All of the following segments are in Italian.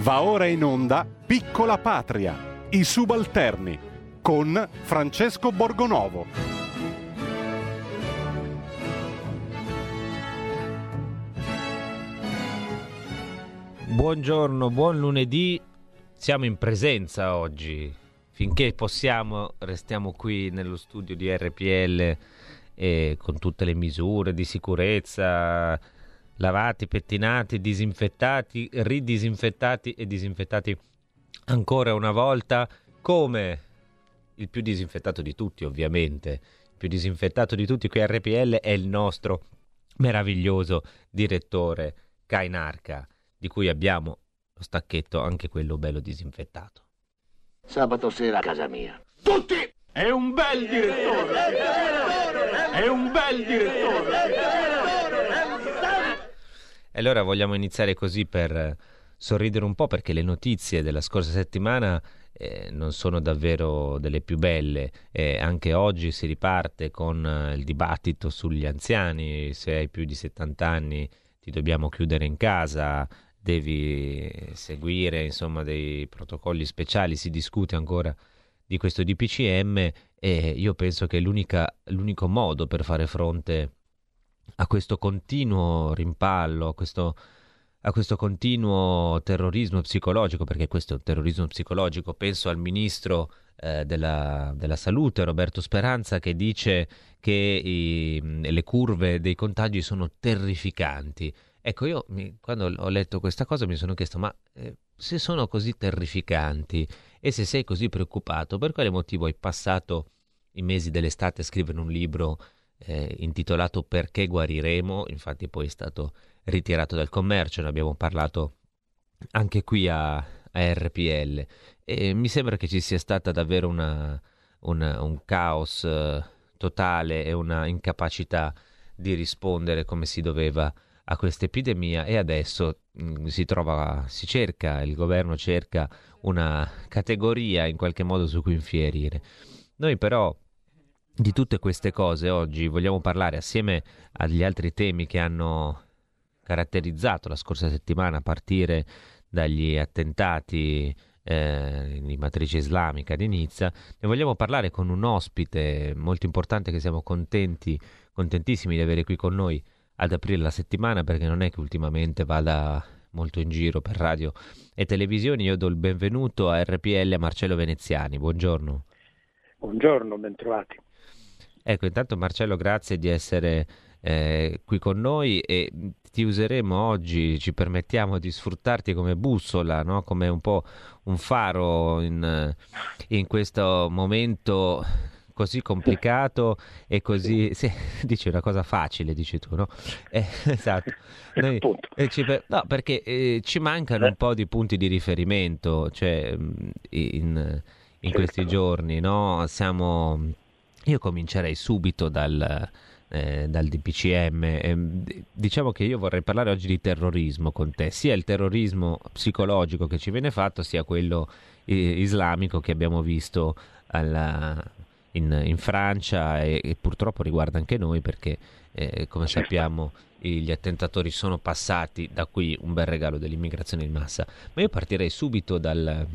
Va ora in onda Piccola Patria, i subalterni, con Francesco Borgonovo. Buongiorno, buon lunedì. Siamo in presenza oggi. Finché possiamo restiamo qui nello studio di RPL e con tutte le misure di sicurezza, lavati, pettinati, disinfettati, ridisinfettati e disinfettati ancora una volta, come il più disinfettato di tutti, ovviamente. Il più disinfettato di tutti qui a RPL è il nostro meraviglioso direttore Kainarca, di cui abbiamo lo stacchetto, anche quello bello disinfettato. Sabato sera a casa mia. Tutti! È un bel direttore! È un bel direttore! E allora vogliamo iniziare così per sorridere un po' perché le notizie della scorsa settimana eh, non sono davvero delle più belle. Eh, anche oggi si riparte con eh, il dibattito sugli anziani, se hai più di 70 anni ti dobbiamo chiudere in casa, devi seguire insomma dei protocolli speciali, si discute ancora di questo DPCM e io penso che l'unico modo per fare fronte a questo continuo rimpallo, a questo, a questo continuo terrorismo psicologico, perché questo è un terrorismo psicologico, penso al ministro eh, della, della, salute, Roberto Speranza, che dice che i, le curve dei contagi sono terrificanti. Ecco, io mi, quando ho letto questa cosa mi sono chiesto, ma eh, se sono così terrificanti e se sei così preoccupato, per quale motivo hai passato i mesi dell'estate a scrivere un libro eh, intitolato Perché guariremo, infatti poi è stato ritirato dal commercio, ne abbiamo parlato anche qui a, a RPL e mi sembra che ci sia stata davvero una, una, un caos eh, totale e una incapacità di rispondere come si doveva a questa epidemia e adesso mh, mm, si trova, si cerca, il governo cerca una categoria in qualche modo su cui infierire. Noi però di tutte queste cose oggi vogliamo parlare assieme agli altri temi che hanno caratterizzato la scorsa settimana a partire dagli attentati eh, di matrice islamica di Nizza. Ne vogliamo parlare con un ospite molto importante che siamo contenti, contentissimi di avere qui con noi ad aprire la settimana perché non è che ultimamente vada molto in giro per radio e televisioni. Io do il benvenuto a RPL a Marcello Veneziani. Buongiorno. Buongiorno, bentrovati. Ecco, intanto Marcello, grazie di essere eh, qui con noi e ti useremo oggi, ci permettiamo di sfruttarti come bussola, no? come un po' un faro in, in questo momento così complicato e così sì, dici una cosa facile dici tu no? Eh, esatto. Noi, eh, ci, no perché eh, ci mancano un po' di punti di riferimento cioè in, in questi giorni no? Siamo io comincerei subito dal, eh, dal DPCM. Eh, diciamo che io vorrei parlare oggi di terrorismo con te, sia il terrorismo psicologico che ci viene fatto, sia quello eh, islamico che abbiamo visto alla, in, in, Francia e, e, purtroppo riguarda anche noi perché, eh, come sappiamo, gli attentatori sono passati da qui un bel regalo dell'immigrazione in massa. Ma io partirei subito dal,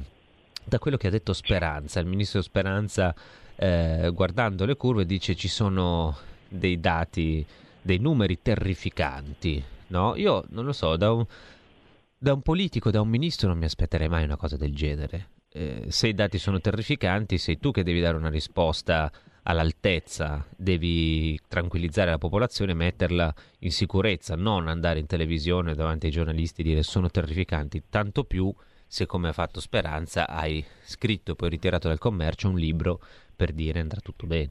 da quello che ha detto Speranza, il ministro Speranza eh, guardando le curve dice ci sono dei dati, dei numeri terrificanti. No? Io non lo so, da un, da un politico, da un ministro non mi aspetterei mai una cosa del genere. Eh, se i dati sono terrificanti, sei tu che devi dare una risposta all'altezza, devi tranquillizzare la popolazione, metterla in sicurezza, non andare in televisione davanti ai giornalisti e dire sono terrificanti, tanto più se come ha fatto Speranza hai scritto e poi ritirato dal commercio un libro per dire andrà tutto bene.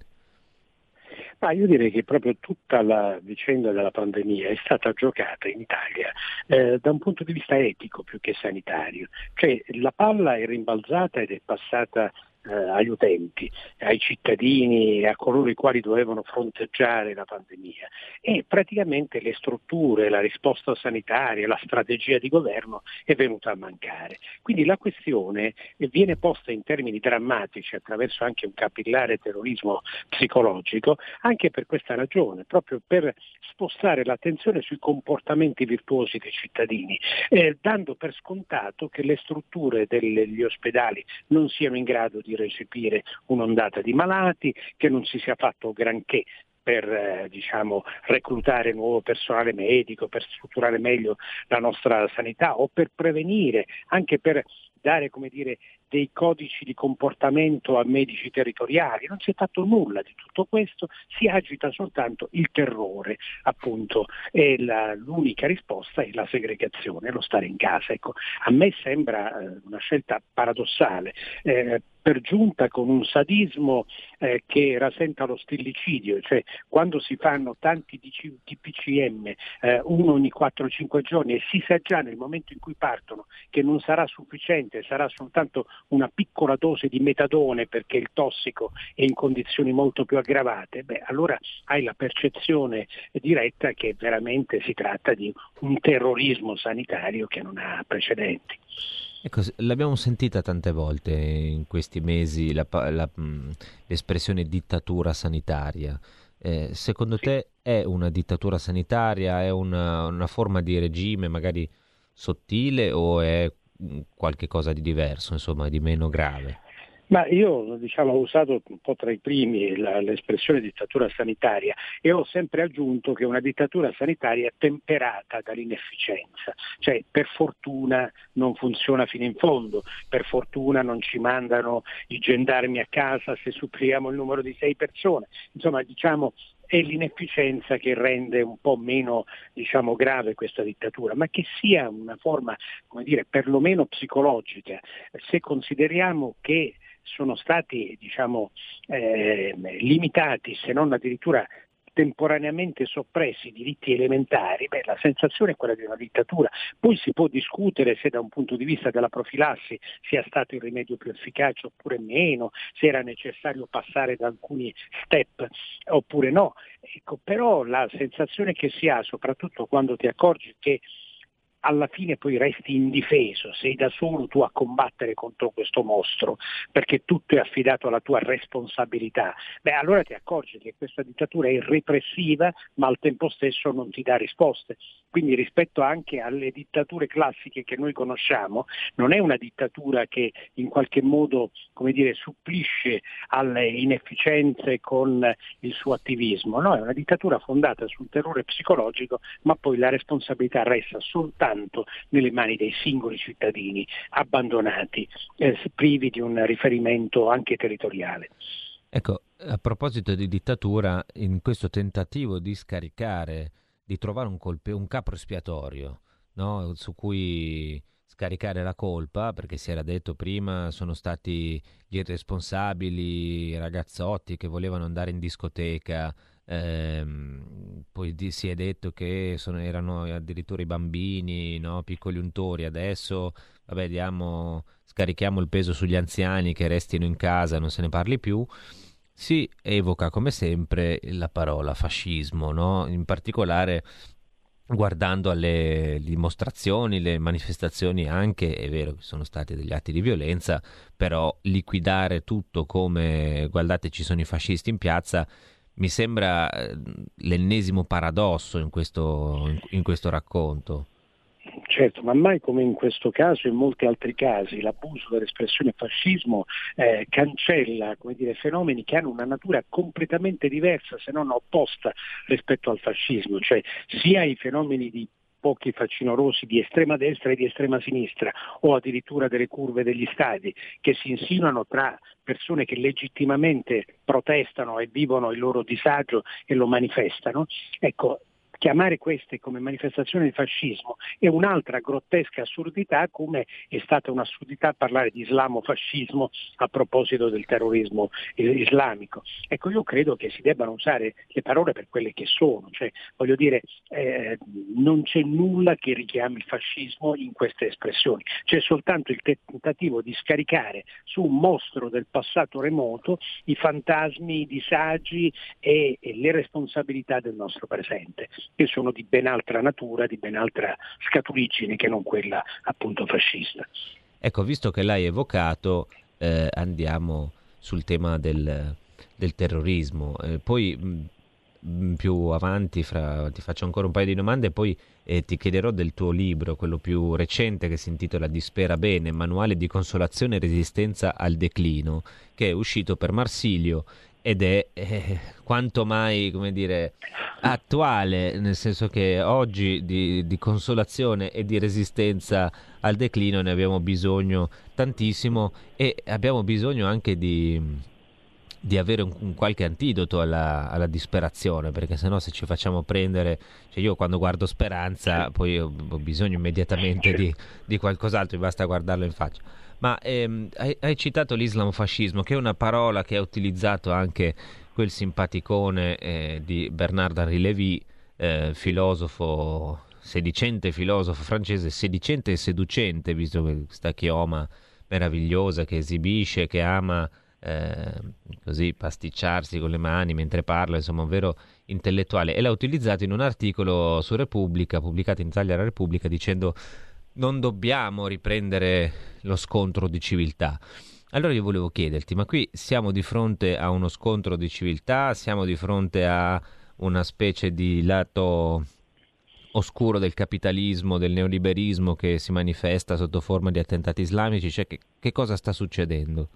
Ma io direi che proprio tutta la vicenda della pandemia è stata giocata in Italia eh, da un punto di vista etico più che sanitario. Cioè la palla è rimbalzata ed è passata eh, agli utenti, ai cittadini a coloro i quali dovevano fronteggiare la pandemia e praticamente le strutture, la risposta sanitaria, la strategia di governo è venuta a mancare. Quindi la questione viene posta in termini drammatici attraverso anche un capillare terrorismo psicologico, anche per questa ragione, proprio per spostare l'attenzione sui comportamenti virtuosi dei cittadini, eh, dando per scontato che le strutture degli ospedali non siano in grado di recepire un'ondata di malati, che non si sia fatto granché per eh, diciamo, reclutare nuovo personale medico, per strutturare meglio la nostra sanità o per prevenire, anche per dare dire, dei codici di comportamento a medici territoriali, non si è fatto nulla di tutto questo, si agita soltanto il terrore, appunto, e la, l'unica risposta è la segregazione, lo stare in casa. Ecco, a me sembra eh, una scelta paradossale. Eh, per giunta con un sadismo eh, che rasenta lo stillicidio, cioè quando si fanno tanti DPCM, eh, uno ogni 4-5 giorni e si sa già nel momento in cui partono che non sarà sufficiente, sarà soltanto una piccola dose di metadone perché il tossico è in condizioni molto più aggravate, beh, allora hai la percezione diretta che veramente si tratta di un terrorismo sanitario che non ha precedenti. Ecco, l'abbiamo sentita tante volte in questi mesi la, la, l'espressione dittatura sanitaria. Eh, secondo sì. te è una dittatura sanitaria, è una, una, forma di regime magari sottile o è qualche cosa di diverso, insomma, di meno grave? Ma io diciamo, ho usato un po' tra i primi la, l'espressione dittatura sanitaria e ho sempre aggiunto che una dittatura sanitaria è temperata dall'inefficienza, cioè per fortuna non funziona fino in fondo, per fortuna non ci mandano i gendarmi a casa se superiamo il numero di sei persone, insomma diciamo è l'inefficienza che rende un po' meno diciamo, grave questa dittatura, ma che sia una forma, come dire, perlomeno psicologica, se consideriamo che sono stati diciamo, eh, limitati, se non addirittura temporaneamente soppressi i diritti elementari, beh, la sensazione è quella di una dittatura. Poi si può discutere se da un punto di vista della profilassi sia stato il rimedio più efficace oppure meno, se era necessario passare da alcuni step oppure no. Ecco, però la sensazione che si ha, soprattutto quando ti accorgi che alla fine poi resti indifeso, sei da solo tu a combattere contro questo mostro, perché tutto è affidato alla tua responsabilità, beh allora ti accorgi che questa dittatura è repressiva ma al tempo stesso non ti dà risposte. Quindi rispetto anche alle dittature classiche che noi conosciamo, non è una dittatura che in qualche modo come dire, supplisce alle inefficienze con il suo attivismo, no, è una dittatura fondata sul terrore psicologico, ma poi la responsabilità resta soltanto nelle mani dei singoli cittadini abbandonati, eh, privi di un riferimento anche territoriale. Ecco, a proposito di dittatura, in questo tentativo di scaricare di trovare un, colpe- un capro espiatorio no? su cui scaricare la colpa, perché si era detto prima sono stati gli irresponsabili i ragazzotti che volevano andare in discoteca, ehm, poi di- si è detto che sono, erano addirittura i bambini, no? piccoli untori, adesso vabbè, diamo, scarichiamo il peso sugli anziani che restino in casa, non se ne parli più si evoca come sempre la parola fascismo, no? in particolare guardando alle dimostrazioni, le manifestazioni anche, è vero che sono stati degli atti di violenza, però liquidare tutto come guardate ci sono i fascisti in piazza mi sembra eh, l'ennesimo paradosso in questo, in questo racconto. Certo, ma mai come in questo caso e in molti altri casi l'abuso dell'espressione fascismo eh, cancella dire, fenomeni che hanno una natura completamente diversa, se non opposta rispetto al fascismo, cioè sia i fenomeni di pochi facinorosi di estrema destra e di estrema sinistra o addirittura delle curve degli stadi che si insinuano tra persone che legittimamente protestano e vivono il loro disagio e lo manifestano, ecco, chiamare queste come manifestazioni di fascismo è un'altra grottesca assurdità come è stata un'assurdità parlare di islamofascismo a proposito del terrorismo islamico. Ecco, io credo che si debbano usare le parole per quelle che sono, cioè voglio dire eh, non c'è nulla che richiami il fascismo in queste espressioni, c'è soltanto il tentativo di scaricare su un mostro del passato remoto i fantasmi, i disagi e, e le responsabilità del nostro presente, che sono di ben altra natura, di ben altra scaturigine che non quella appunto fascista. Ecco, visto che l'hai evocato, eh, andiamo sul tema del, del terrorismo. Eh, poi mh, più avanti fra, ti faccio ancora un paio di domande e poi eh, ti chiederò del tuo libro, quello più recente che si intitola Dispera bene, manuale di consolazione e resistenza al declino, che è uscito per Marsilio ed è eh, quanto mai, come dire, attuale, nel senso che oggi di, di, consolazione e di resistenza al declino ne abbiamo bisogno tantissimo e abbiamo bisogno anche di, di avere un, un, qualche antidoto alla, alla, disperazione, perché sennò se ci facciamo prendere, cioè io quando guardo speranza poi ho, bisogno immediatamente di, di qualcos'altro, mi basta guardarlo in faccia. Ma ehm, hai, hai, citato l'islamofascismo, che è una parola che ha utilizzato anche quel simpaticone eh, di Bernard Henri Lévy, eh, filosofo, sedicente filosofo francese, sedicente e seducente, visto questa chioma meravigliosa che esibisce, che ama eh, così pasticciarsi con le mani mentre parla, insomma un vero intellettuale. E l'ha utilizzato in un articolo su Repubblica, pubblicato in Italia alla Repubblica, dicendo non dobbiamo riprendere lo scontro di civiltà. Allora io volevo chiederti, ma qui siamo di fronte a uno scontro di civiltà, siamo di fronte a una specie di lato oscuro del capitalismo, del neoliberismo che si manifesta sotto forma di attentati islamici, cioè che, che cosa sta succedendo?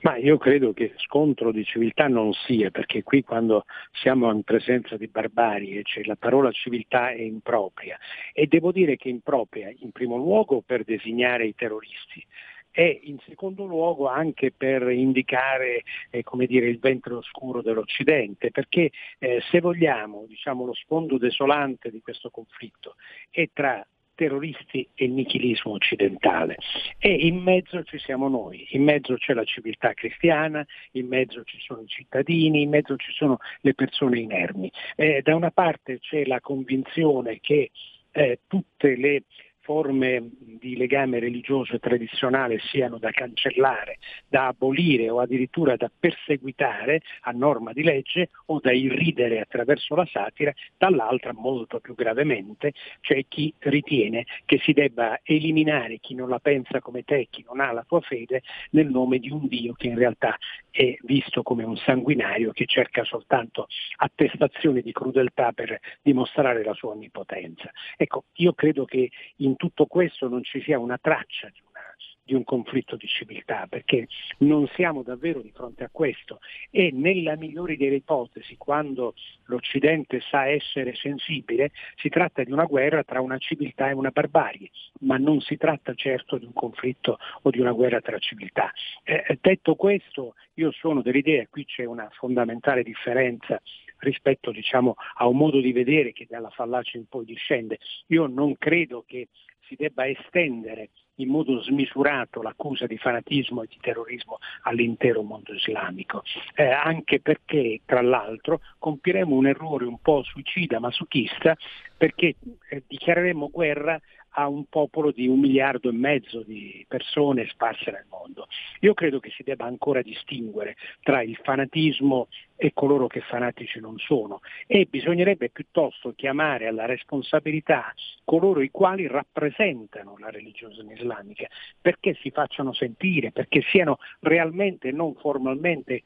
Ma io credo che scontro di civiltà non sia, perché qui quando siamo in presenza di barbarie, cioè la parola civiltà è impropria. E devo dire che è impropria in primo luogo per designare i terroristi, e in secondo luogo anche per indicare eh, dire, il ventre oscuro dell'Occidente, perché eh, se vogliamo diciamo, lo sfondo desolante di questo conflitto è tra terroristi e nichilismo occidentale. E in mezzo ci siamo noi, in mezzo c'è la civiltà cristiana, in mezzo ci sono i cittadini, in mezzo ci sono le persone inermi. Eh, da una parte c'è la convinzione che eh, tutte le forme di legame religioso e tradizionale siano da cancellare, da abolire o addirittura da perseguitare a norma di legge o da irridere attraverso la satira, dall'altra molto più gravemente c'è chi ritiene che si debba eliminare chi non la pensa come te, chi non ha la tua fede, nel nome di un Dio che in realtà è visto come un sanguinario che cerca soltanto attestazioni di crudeltà per dimostrare la sua onnipotenza. Ecco, io credo che in tutto questo non ci sia una traccia di, una, di un conflitto di civiltà, perché non siamo davvero di fronte a questo e nella migliore delle ipotesi, quando l'Occidente sa essere sensibile, si tratta di una guerra tra una civiltà e una barbarie, ma non si tratta certo di un conflitto o di una guerra tra civiltà. Eh, detto questo, io sono dell'idea, qui c'è una fondamentale differenza rispetto diciamo, a un modo di vedere che dalla fallacia in poi discende. Io non credo che si debba estendere in modo smisurato l'accusa di fanatismo e di terrorismo all'intero mondo islamico, eh, anche perché tra l'altro compieremo un errore un po' suicida, masochista, perché eh, dichiareremo guerra a un popolo di un miliardo e mezzo di persone sparse nel mondo. Io credo che si debba ancora distinguere tra il fanatismo e coloro che fanatici non sono e bisognerebbe piuttosto chiamare alla responsabilità coloro i quali rappresentano la religione islamica perché si facciano sentire, perché siano realmente non formalmente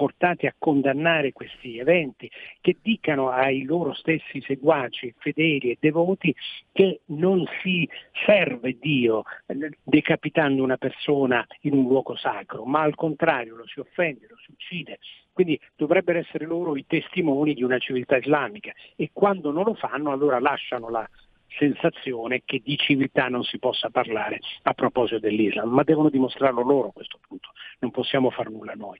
portati a condannare questi eventi, che dicano ai loro stessi seguaci, fedeli e devoti che non si serve Dio eh, decapitando una persona in un luogo sacro, ma al contrario lo si offende, lo si uccide. Quindi dovrebbero essere loro i testimoni di una civiltà islamica e quando non lo fanno allora lasciano la sensazione che di civiltà non si possa parlare a proposito dell'Islam, ma devono dimostrarlo loro a questo punto, non possiamo far nulla noi.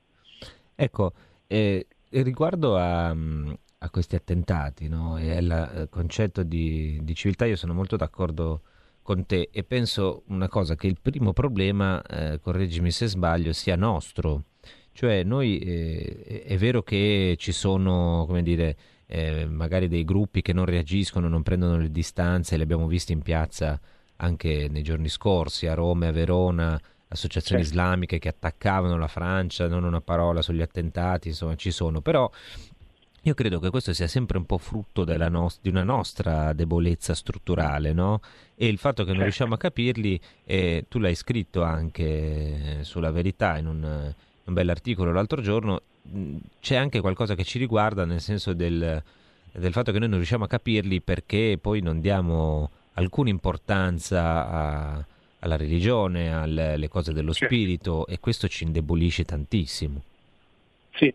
Ecco, eh, riguardo a, mm, a questi attentati no? e al eh, concetto di, di, civiltà, io sono molto d'accordo con te e penso una cosa, che il primo problema, eh, correggimi se sbaglio, sia nostro. Cioè noi eh, è vero che ci sono, come dire, eh, magari dei gruppi che non reagiscono, non prendono le distanze, li abbiamo visti in piazza anche nei giorni scorsi a Roma e a Verona, associazioni certo. islamiche che attaccavano la Francia, non una parola sugli attentati, insomma ci sono, però io credo che questo sia sempre un po' frutto no- di una nostra debolezza strutturale, no? E il fatto che non certo. riusciamo a capirli, eh, tu l'hai scritto anche sulla verità in un, un bell'articolo l'altro giorno, c'è anche qualcosa che ci riguarda nel senso del, del, fatto che noi non riusciamo a capirli perché poi non diamo alcuna importanza a, alla religione, alle cose dello certo. spirito e questo ci indebolisce tantissimo. Sì,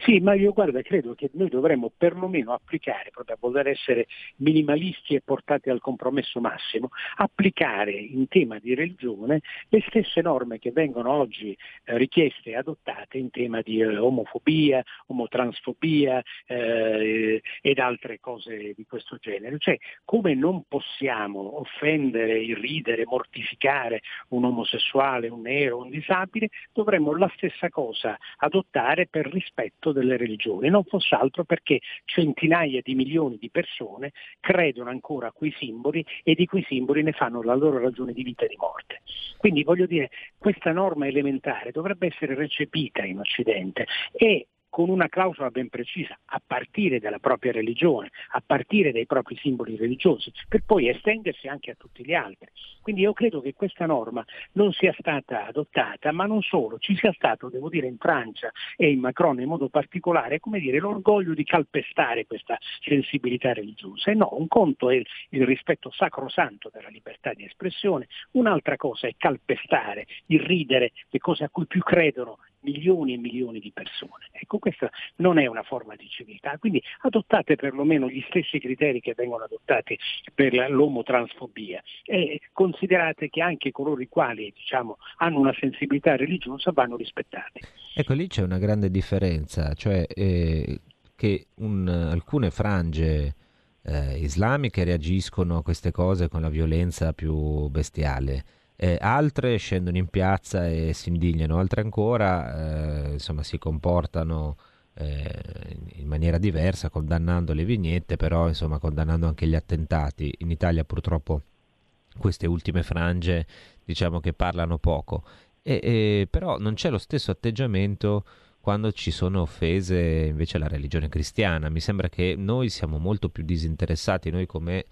sì, ma io guarda, credo che noi dovremmo perlomeno applicare, proprio a voler essere minimalisti e portati al compromesso massimo, applicare in tema di religione le stesse norme che vengono oggi eh, richieste e adottate in tema di eh, omofobia, omotransfobia eh, ed altre cose di questo genere. Cioè, come non possiamo offendere, irridere, mortificare un omosessuale, un nero, un disabile, dovremmo la stessa cosa adottare per rispetto rispetto delle religioni, non fosse altro perché centinaia di milioni di persone credono ancora a quei simboli e di quei simboli ne fanno la loro ragione di vita e di morte. Quindi voglio dire, questa norma elementare dovrebbe essere recepita in Occidente e con una clausola ben precisa, a partire dalla propria religione, a partire dai propri simboli religiosi, per poi estendersi anche a tutti gli altri. Quindi io credo che questa norma non sia stata adottata, ma non solo, ci sia stato, devo dire, in Francia e in Macron in modo particolare, come dire, l'orgoglio di calpestare questa sensibilità religiosa. E no, un conto è il rispetto sacrosanto della libertà di espressione, un'altra cosa è calpestare, irridere le cose a cui più credono milioni e milioni di persone. Ecco, questa non è una forma di civiltà, quindi adottate perlomeno gli stessi criteri che vengono adottati per l'omotransfobia e considerate che anche coloro i quali diciamo, hanno una sensibilità religiosa vanno rispettati. Ecco, lì c'è una grande differenza, cioè eh, che un, alcune frange eh, islamiche reagiscono a queste cose con la violenza più bestiale eh, altre scendono in piazza e si indignano, altre ancora eh, insomma, si comportano eh, in maniera diversa, condannando le vignette, però insomma, condannando anche gli attentati. In Italia purtroppo queste ultime frange diciamo che parlano poco, e, e, però non c'è lo stesso atteggiamento quando ci sono offese invece alla religione cristiana. Mi sembra che noi siamo molto più disinteressati, noi come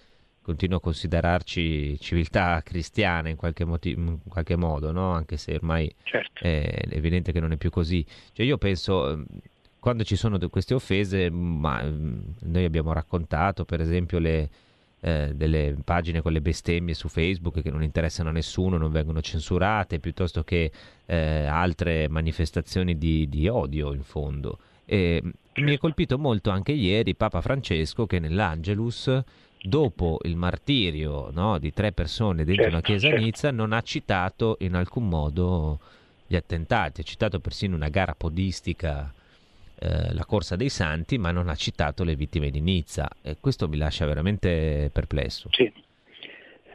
continuo a considerarci civiltà cristiana in qualche, motivo, in qualche modo, no? anche se ormai certo. è evidente che non è più così. Cioè io penso, ehm, quando ci sono queste offese, ma, mm, noi abbiamo raccontato per esempio le, eh, delle pagine con le bestemmie su Facebook che non interessano a nessuno, non vengono censurate, piuttosto che eh, altre manifestazioni di, di, odio in fondo. E, certo. Mi è colpito molto anche ieri Papa Francesco che nell'Angelus dopo il martirio no, di tre persone dentro certo, una chiesa certo. a Nizza, non ha citato in alcun modo gli attentati, ha citato persino una gara podistica, eh, la corsa dei santi, ma non ha citato le vittime di Nizza e questo mi lascia veramente perplesso. Sì.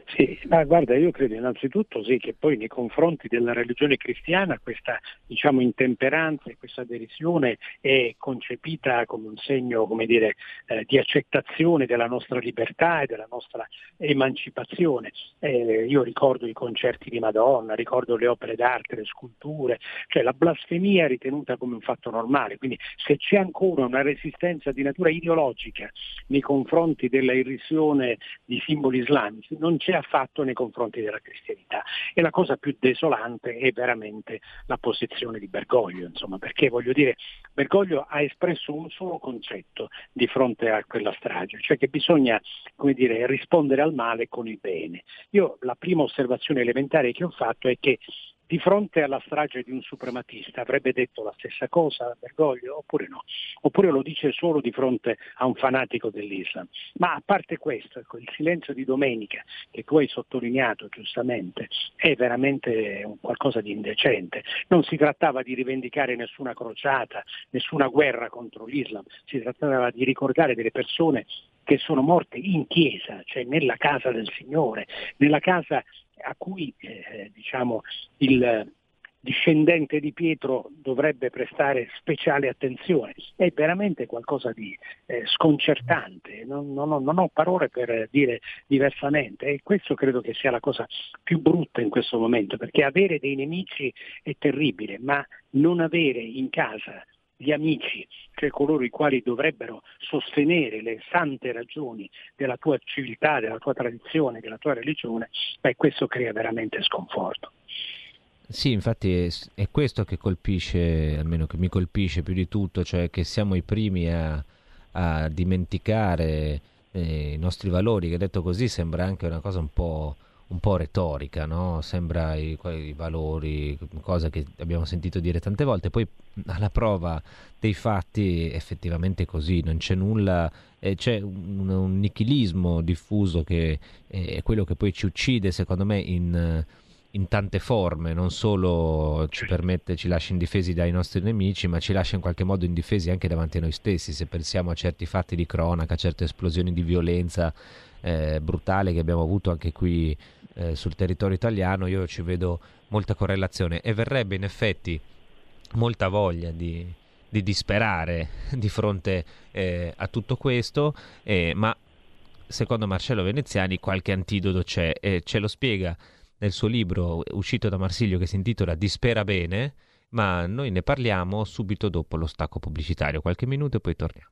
Sì, ma guarda, io credo innanzitutto sì, che poi nei confronti della religione cristiana questa diciamo, intemperanza e questa adesione è concepita come un segno come dire, eh, di accettazione della nostra libertà e della nostra emancipazione. Eh, io ricordo i concerti di Madonna, ricordo le opere d'arte, le sculture, cioè la blasfemia è ritenuta come un fatto normale, quindi se c'è ancora una resistenza di natura ideologica nei confronti della irrisione di simboli islamici, non c'è affatto nei confronti della cristianità. E la cosa più desolante è veramente la posizione di Bergoglio, insomma, perché voglio dire, Bergoglio ha espresso un solo concetto di fronte a quella strage, cioè che bisogna dire, rispondere al male con il bene. Io la prima osservazione elementare che ho fatto è che di fronte alla strage di un suprematista avrebbe detto la stessa cosa, Bergoglio, oppure no? Oppure lo dice solo di fronte a un fanatico dell'Islam. Ma a parte questo, ecco, il silenzio di domenica che tu hai sottolineato giustamente è veramente qualcosa di indecente. Non si trattava di rivendicare nessuna crociata, nessuna guerra contro l'Islam, si trattava di ricordare delle persone che sono morte in chiesa, cioè nella casa del Signore, nella casa a cui eh, diciamo, il discendente di Pietro dovrebbe prestare speciale attenzione. È veramente qualcosa di eh, sconcertante, non, non, ho, non, ho, parole per dire diversamente e questo credo che sia la cosa più brutta in questo momento, perché avere dei nemici è terribile, ma non avere in casa gli amici, cioè coloro i quali dovrebbero sostenere le sante ragioni della tua civiltà, della tua tradizione, della tua religione, beh, questo crea veramente sconforto. Sì, infatti è, è, questo che colpisce, almeno che mi colpisce più di tutto, cioè che siamo i primi a, a dimenticare eh, i nostri valori, che detto così sembra anche una cosa un po' un po' retorica, no? sembra i, i, valori, cosa che abbiamo sentito dire tante volte, poi alla prova dei fatti effettivamente così, non c'è nulla, eh, c'è un, un, nichilismo diffuso che è quello che poi ci uccide secondo me in, in tante forme, non solo ci permette, ci lascia indifesi dai nostri nemici, ma ci lascia in qualche modo indifesi anche davanti a noi stessi, se pensiamo a certi fatti di cronaca, a certe esplosioni di violenza eh, brutale che abbiamo avuto anche qui eh, sul territorio italiano, io ci vedo molta correlazione e verrebbe in effetti molta voglia di, di disperare di fronte eh, a tutto questo, eh, ma secondo Marcello Veneziani qualche antidoto c'è e ce lo spiega nel suo libro uscito da Marsiglio che si intitola Dispera bene, ma noi ne parliamo subito dopo lo stacco pubblicitario, qualche minuto e poi torniamo.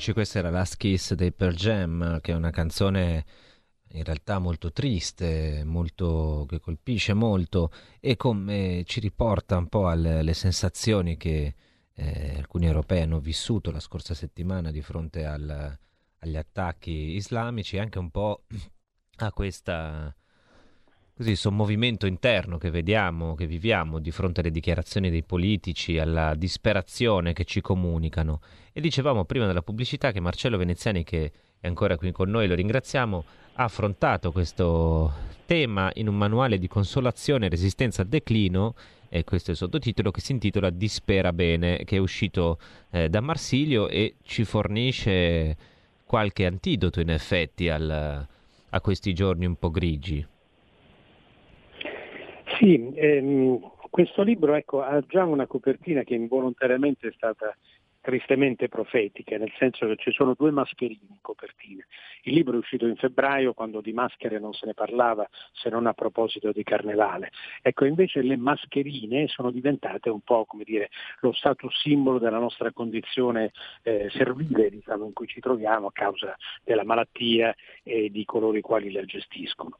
Eccoci, questa era Last Kiss dei Pearl Jam, che è una canzone in realtà molto triste, molto, che colpisce molto e come ci riporta un po' alle, alle sensazioni che eh, alcuni europei hanno vissuto la scorsa settimana di fronte al, agli attacchi islamici, anche un po' a questa così sommovimento interno che vediamo, che viviamo di fronte alle dichiarazioni dei politici, alla disperazione che ci comunicano. E dicevamo prima della pubblicità che Marcello Veneziani, che è ancora qui con noi, lo ringraziamo, ha affrontato questo tema in un manuale di consolazione e resistenza al declino, e questo è il sottotitolo, che si intitola Dispera bene, che è uscito eh, da Marsilio e ci fornisce qualche antidoto in effetti al, a questi giorni un po' grigi. Sì, ehm, questo libro ecco, ha già una copertina che involontariamente è stata tristemente profetiche, nel senso che ci sono due mascherine in copertina. Il libro è uscito in febbraio quando di maschere non se ne parlava se non a proposito di carnevale. Ecco, invece le mascherine sono diventate un po' come dire lo status simbolo della nostra condizione eh, servile diciamo, in cui ci troviamo a causa della malattia e di coloro i quali la gestiscono.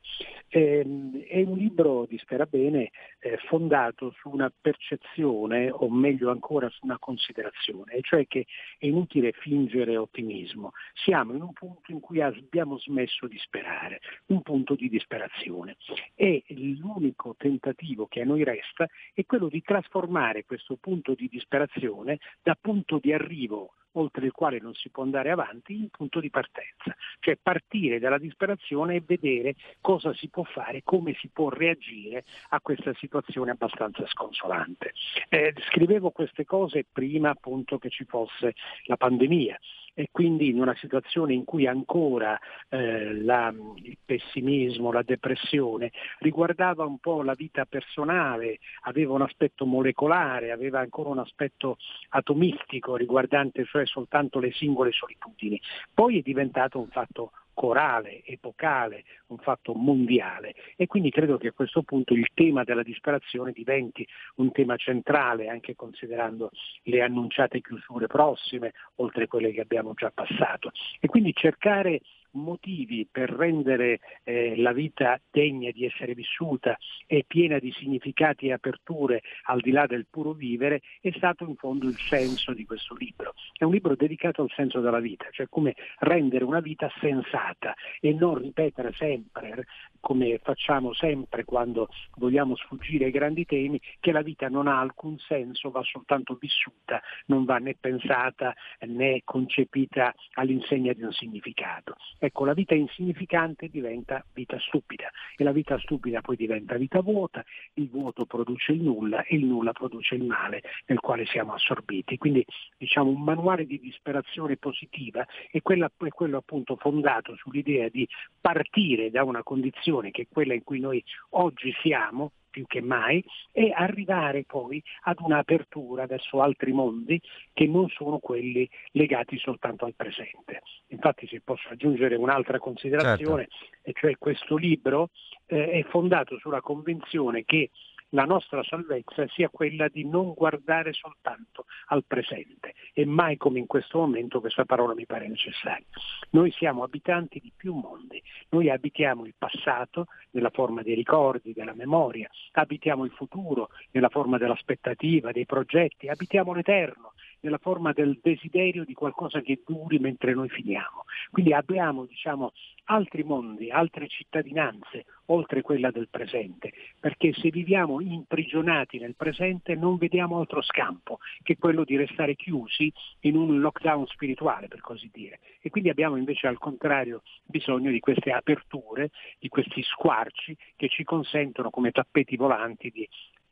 Eh, è un libro, di Spera Bene, eh, fondato su una percezione, o meglio ancora su una considerazione, cioè che è inutile fingere ottimismo. Siamo in un punto in cui abbiamo smesso di sperare, un punto di disperazione. E l'unico tentativo che a noi resta è quello di trasformare questo punto di disperazione da punto di arrivo oltre il quale non si può andare avanti, in punto di partenza, cioè partire dalla disperazione e vedere cosa si può fare, come si può reagire a questa situazione abbastanza sconsolante. Eh, scrivevo queste cose prima appunto che ci fosse la pandemia e quindi in una situazione in cui ancora eh, la, il pessimismo, la depressione riguardava un po' la vita personale, aveva un aspetto molecolare, aveva ancora un aspetto atomistico riguardante cioè soltanto le singole solitudini. Poi è diventato un fatto corale, epocale, un fatto mondiale e quindi credo che a questo punto il tema della disperazione diventi un tema centrale anche considerando le annunciate chiusure prossime, oltre a quelle che abbiamo già passato. E quindi cercare motivi per rendere eh, la vita degna di essere vissuta e piena di significati e aperture al di là del puro vivere è stato in fondo il senso di questo libro. È un libro dedicato al senso della vita, cioè come rendere una vita sensata e non ripetere sempre, come facciamo sempre quando vogliamo sfuggire ai grandi temi, che la vita non ha alcun senso, va soltanto vissuta, non va né pensata né concepita all'insegna di un significato. Ecco, la vita insignificante diventa vita stupida e la vita stupida poi diventa vita vuota, il vuoto produce il nulla e il nulla produce il male nel quale siamo assorbiti. Quindi diciamo un manuale di disperazione positiva è, quella, è quello appunto fondato sull'idea di partire da una condizione che è quella in cui noi oggi siamo, più che mai e arrivare poi ad un'apertura verso altri mondi che non sono quelli legati soltanto al presente. Infatti si posso aggiungere un'altra considerazione, certo. e cioè questo libro eh, è fondato sulla convinzione che la nostra salvezza sia quella di non guardare soltanto al presente e mai come in questo momento questa parola mi pare necessaria. Noi siamo abitanti di più mondi, noi abitiamo il passato nella forma dei ricordi, della memoria, abitiamo il futuro nella forma dell'aspettativa, dei progetti, abitiamo l'eterno nella forma del desiderio di qualcosa che duri mentre noi finiamo. Quindi abbiamo diciamo, altri mondi, altre cittadinanze, oltre quella del presente, perché se viviamo imprigionati nel presente non vediamo altro scampo che quello di restare chiusi in un lockdown spirituale, per così dire. E quindi abbiamo invece al contrario bisogno di queste aperture, di questi squarci che ci consentono come tappeti volanti di,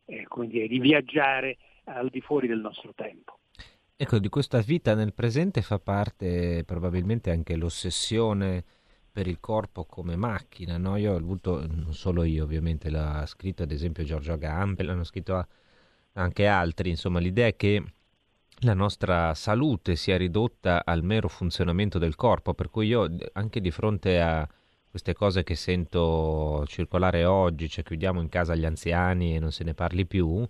eh, dire, di viaggiare al di fuori del nostro tempo. Ecco, di questa vita nel presente fa parte probabilmente anche l'ossessione per il corpo come macchina, no? Io ho avuto, non solo io ovviamente, l'ha scritto ad esempio Giorgio Agambe, l'hanno scritto anche altri, insomma l'idea è che la nostra salute sia ridotta al mero funzionamento del corpo, per cui io anche di fronte a queste cose che sento circolare oggi, cioè chiudiamo in casa gli anziani e non se ne parli più,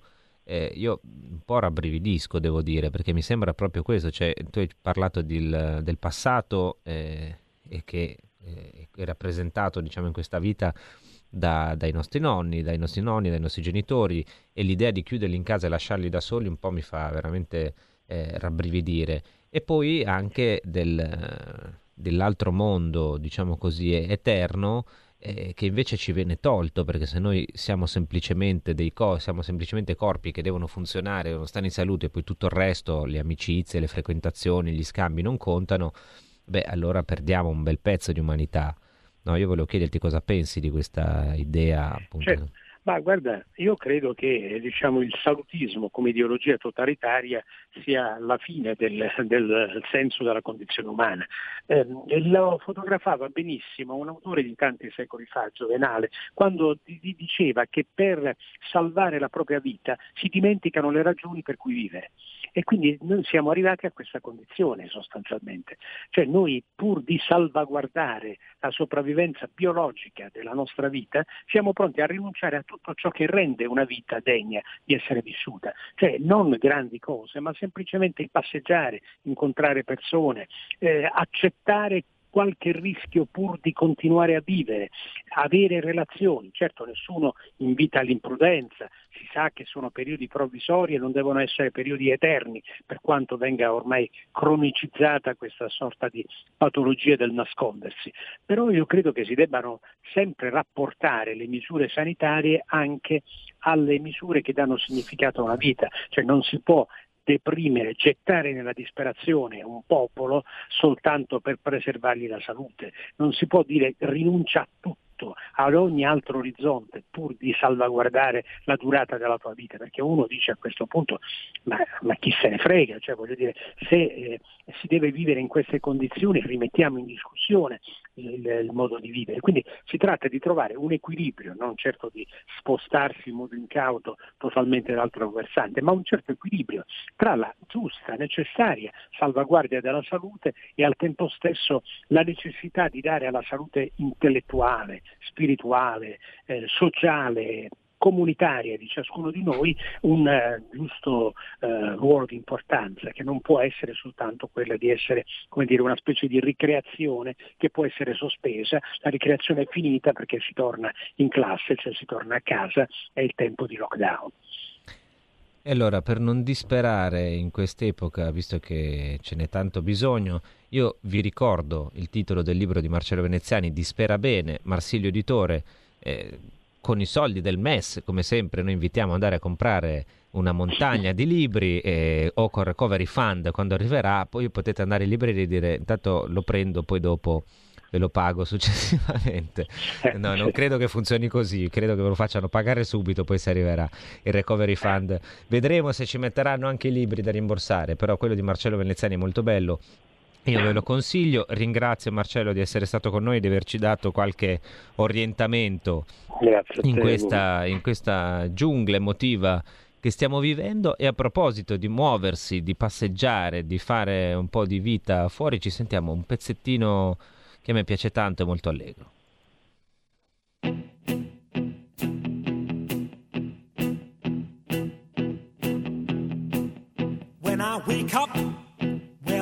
eh, io un po' rabbrividisco, devo dire, perché mi sembra proprio questo, cioè tu hai parlato del, del passato eh, e che eh, è rappresentato, diciamo, in questa vita da, dai nostri nonni, dai nostri nonni, dai nostri genitori e l'idea di chiuderli in casa e lasciarli da soli un po' mi fa veramente eh, rabbrividire. E poi anche del, dell'altro mondo, diciamo così, eterno, eh, che invece ci viene tolto perché se noi siamo semplicemente dei co- siamo semplicemente corpi che devono funzionare, devono stare in salute e poi tutto il resto, le amicizie, le frequentazioni, gli scambi non contano, beh allora perdiamo un bel pezzo di umanità. No, io volevo chiederti cosa pensi di questa idea appunto. Certo. Ma guarda, io credo che diciamo, il salutismo come ideologia totalitaria sia la fine del, del senso della condizione umana. Eh, lo fotografava benissimo un autore di tanti secoli fa, Giovenale, quando di, diceva che per salvare la propria vita si dimenticano le ragioni per cui vivere. E quindi noi siamo arrivati a questa condizione sostanzialmente. Cioè noi pur di salvaguardare la sopravvivenza biologica della nostra vita, siamo pronti a rinunciare a tutto ciò che rende una vita degna di essere vissuta. Cioè non grandi cose, ma semplicemente il passeggiare, incontrare persone, eh, accettare qualche rischio pur di continuare a vivere, avere relazioni. Certo nessuno invita all'imprudenza, si sa che sono periodi provvisori e non devono essere periodi eterni, per quanto venga ormai cronicizzata questa sorta di patologia del nascondersi. Però io credo che si debbano sempre rapportare le misure sanitarie anche alle misure che danno significato a una vita, cioè non si può deprimere, gettare nella disperazione un popolo soltanto per preservargli la salute. Non si può dire rinuncia a tutto ad ogni altro orizzonte pur di salvaguardare la durata della tua vita, perché uno dice a questo punto ma, ma chi se ne frega, cioè voglio dire se eh, si deve vivere in queste condizioni rimettiamo in discussione il, il, modo di vivere, quindi si tratta di trovare un equilibrio, non certo di spostarsi in modo incauto totalmente dall'altro versante, ma un certo equilibrio tra la giusta, necessaria salvaguardia della salute e al tempo stesso la necessità di dare alla salute intellettuale, spirituale, eh, sociale, comunitaria di ciascuno di noi un uh, giusto uh, ruolo di importanza che non può essere soltanto quella di essere come dire, una specie di ricreazione che può essere sospesa, la ricreazione è finita perché si torna in classe, cioè si torna a casa, è il tempo di lockdown. E allora, per non disperare in quest'epoca, visto che ce n'è tanto bisogno, io vi ricordo il titolo del libro di Marcello Veneziani, Dispera bene, Marsilio Editore, eh, con i soldi del MES, come sempre, noi invitiamo ad andare a comprare una montagna di libri eh, o con Recovery Fund quando arriverà, poi potete andare in libreria e dire intanto lo prendo, poi dopo ve lo pago successivamente. Eh, no, non credo che funzioni così, credo che ve lo facciano pagare subito, poi si arriverà il recovery fund. Vedremo se ci metteranno anche i libri da rimborsare, però quello di Marcello Veneziani è molto bello. Io ve lo consiglio, ringrazio Marcello di essere stato con noi e di averci dato qualche orientamento in questa, in questa giungla emotiva che stiamo vivendo e a proposito di muoversi, di passeggiare, di fare un po' di vita fuori, ci sentiamo un pezzettino che a me piace tanto e molto allegro. When I wake up,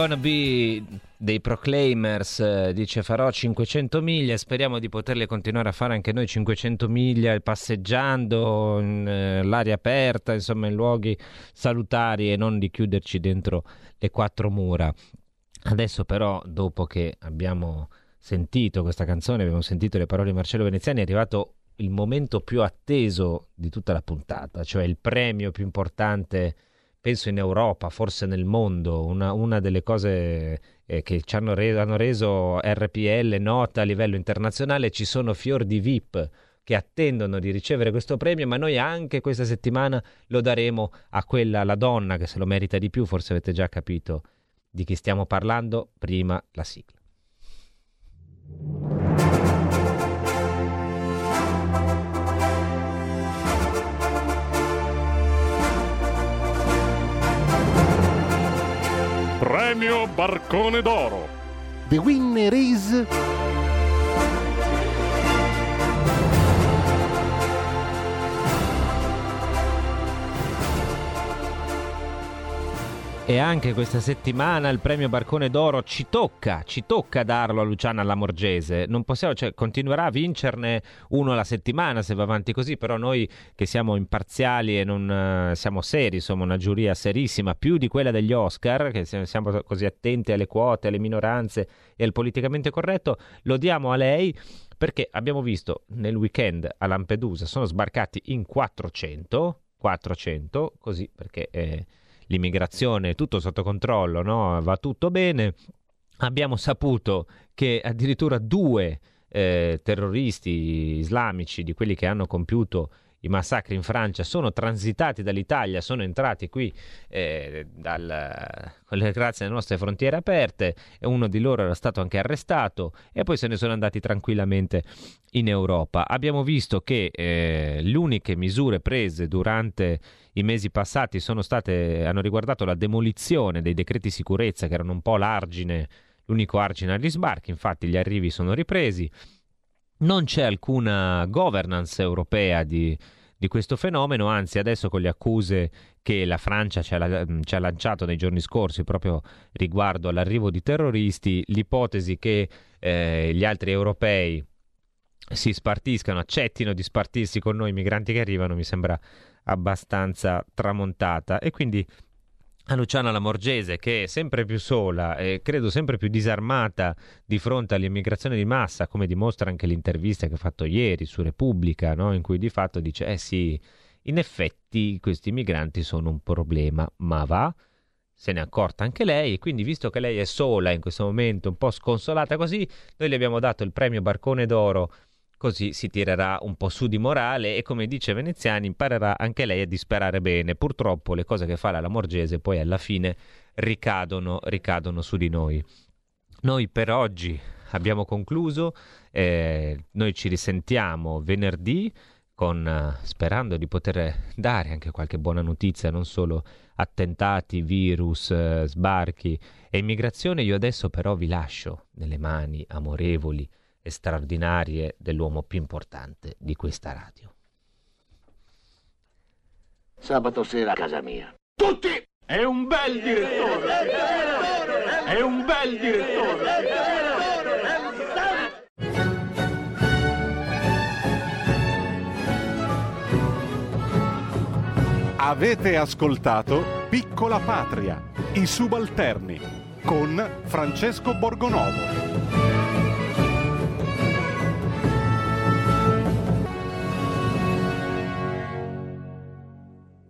gonna be dei Proclaimers, eh, dice farò 500 miglia, speriamo di poterle continuare a fare anche noi 500 miglia passeggiando in eh, l'aria aperta, insomma in luoghi salutari e non di chiuderci dentro le quattro mura. Adesso però, dopo che abbiamo sentito questa canzone, abbiamo sentito le parole di Marcello Veneziani, è arrivato il momento più atteso di tutta la puntata, cioè il premio più importante penso in Europa, forse nel mondo, una, una delle cose eh, che ci hanno, re- hanno, reso RPL nota a livello internazionale, ci sono fior di VIP che attendono di ricevere questo premio, ma noi anche questa settimana lo daremo a quella, la donna che se lo merita di più, forse avete già capito di chi stiamo parlando, prima la sigla. Premio Barcone d'Oro. The winner is... E anche questa settimana il premio Barcone d'Oro ci tocca, ci tocca darlo a Luciana Lamorgese. Non possiamo, cioè, continuerà a vincerne uno alla settimana se va avanti così, però noi che siamo imparziali e non uh, siamo seri, insomma, una giuria serissima, più di quella degli Oscar, che siamo così attenti alle quote, alle minoranze e al politicamente corretto, lo diamo a lei perché abbiamo visto nel weekend a Lampedusa sono sbarcati in 400, 400, così perché... Eh, l'immigrazione, tutto sotto controllo, no? va tutto bene. Abbiamo saputo che addirittura due eh, terroristi islamici, di quelli che hanno compiuto i massacri in Francia sono transitati dall'Italia, sono entrati qui eh, dal, grazie alle nostre frontiere aperte e uno di loro era stato anche arrestato e poi se ne sono andati tranquillamente in Europa. Abbiamo visto che eh, le uniche misure prese durante i mesi passati state, hanno riguardato la demolizione dei decreti sicurezza che erano un po' l'argine, l'unico argine agli sbarchi, infatti gli arrivi sono ripresi non c'è alcuna governance europea di, di, questo fenomeno, anzi adesso con le accuse che la Francia ci ha, ci ha, lanciato nei giorni scorsi proprio riguardo all'arrivo di terroristi, l'ipotesi che eh, gli altri europei si spartiscano, accettino di spartirsi con noi i migranti che arrivano mi sembra abbastanza tramontata. E quindi a Luciana Lamorgese che è sempre più sola e credo sempre più disarmata di fronte all'immigrazione di massa, come dimostra anche l'intervista che ha fatto ieri su Repubblica, no? in cui di fatto dice eh sì, in effetti questi migranti sono un problema, ma va, se ne è accorta anche lei quindi visto che lei è sola in questo momento, un po' sconsolata così, noi le abbiamo dato il premio Barcone d'Oro così si tirerà un po' su di morale e come dice Veneziani imparerà anche lei a disperare bene. Purtroppo le cose che fa la Lamorgese poi alla fine ricadono, ricadono su di noi. Noi per oggi abbiamo concluso, eh, noi ci risentiamo venerdì con, sperando di poter dare anche qualche buona notizia, non solo attentati, virus, eh, sbarchi e immigrazione. Io adesso però vi lascio nelle mani amorevoli e straordinarie dell'uomo più importante di questa radio. Sabato sera a casa mia. Tutti! È un bel direttore! È un bel direttore! Avete ascoltato Piccola Patria, i subalterni con Francesco Borgonovo.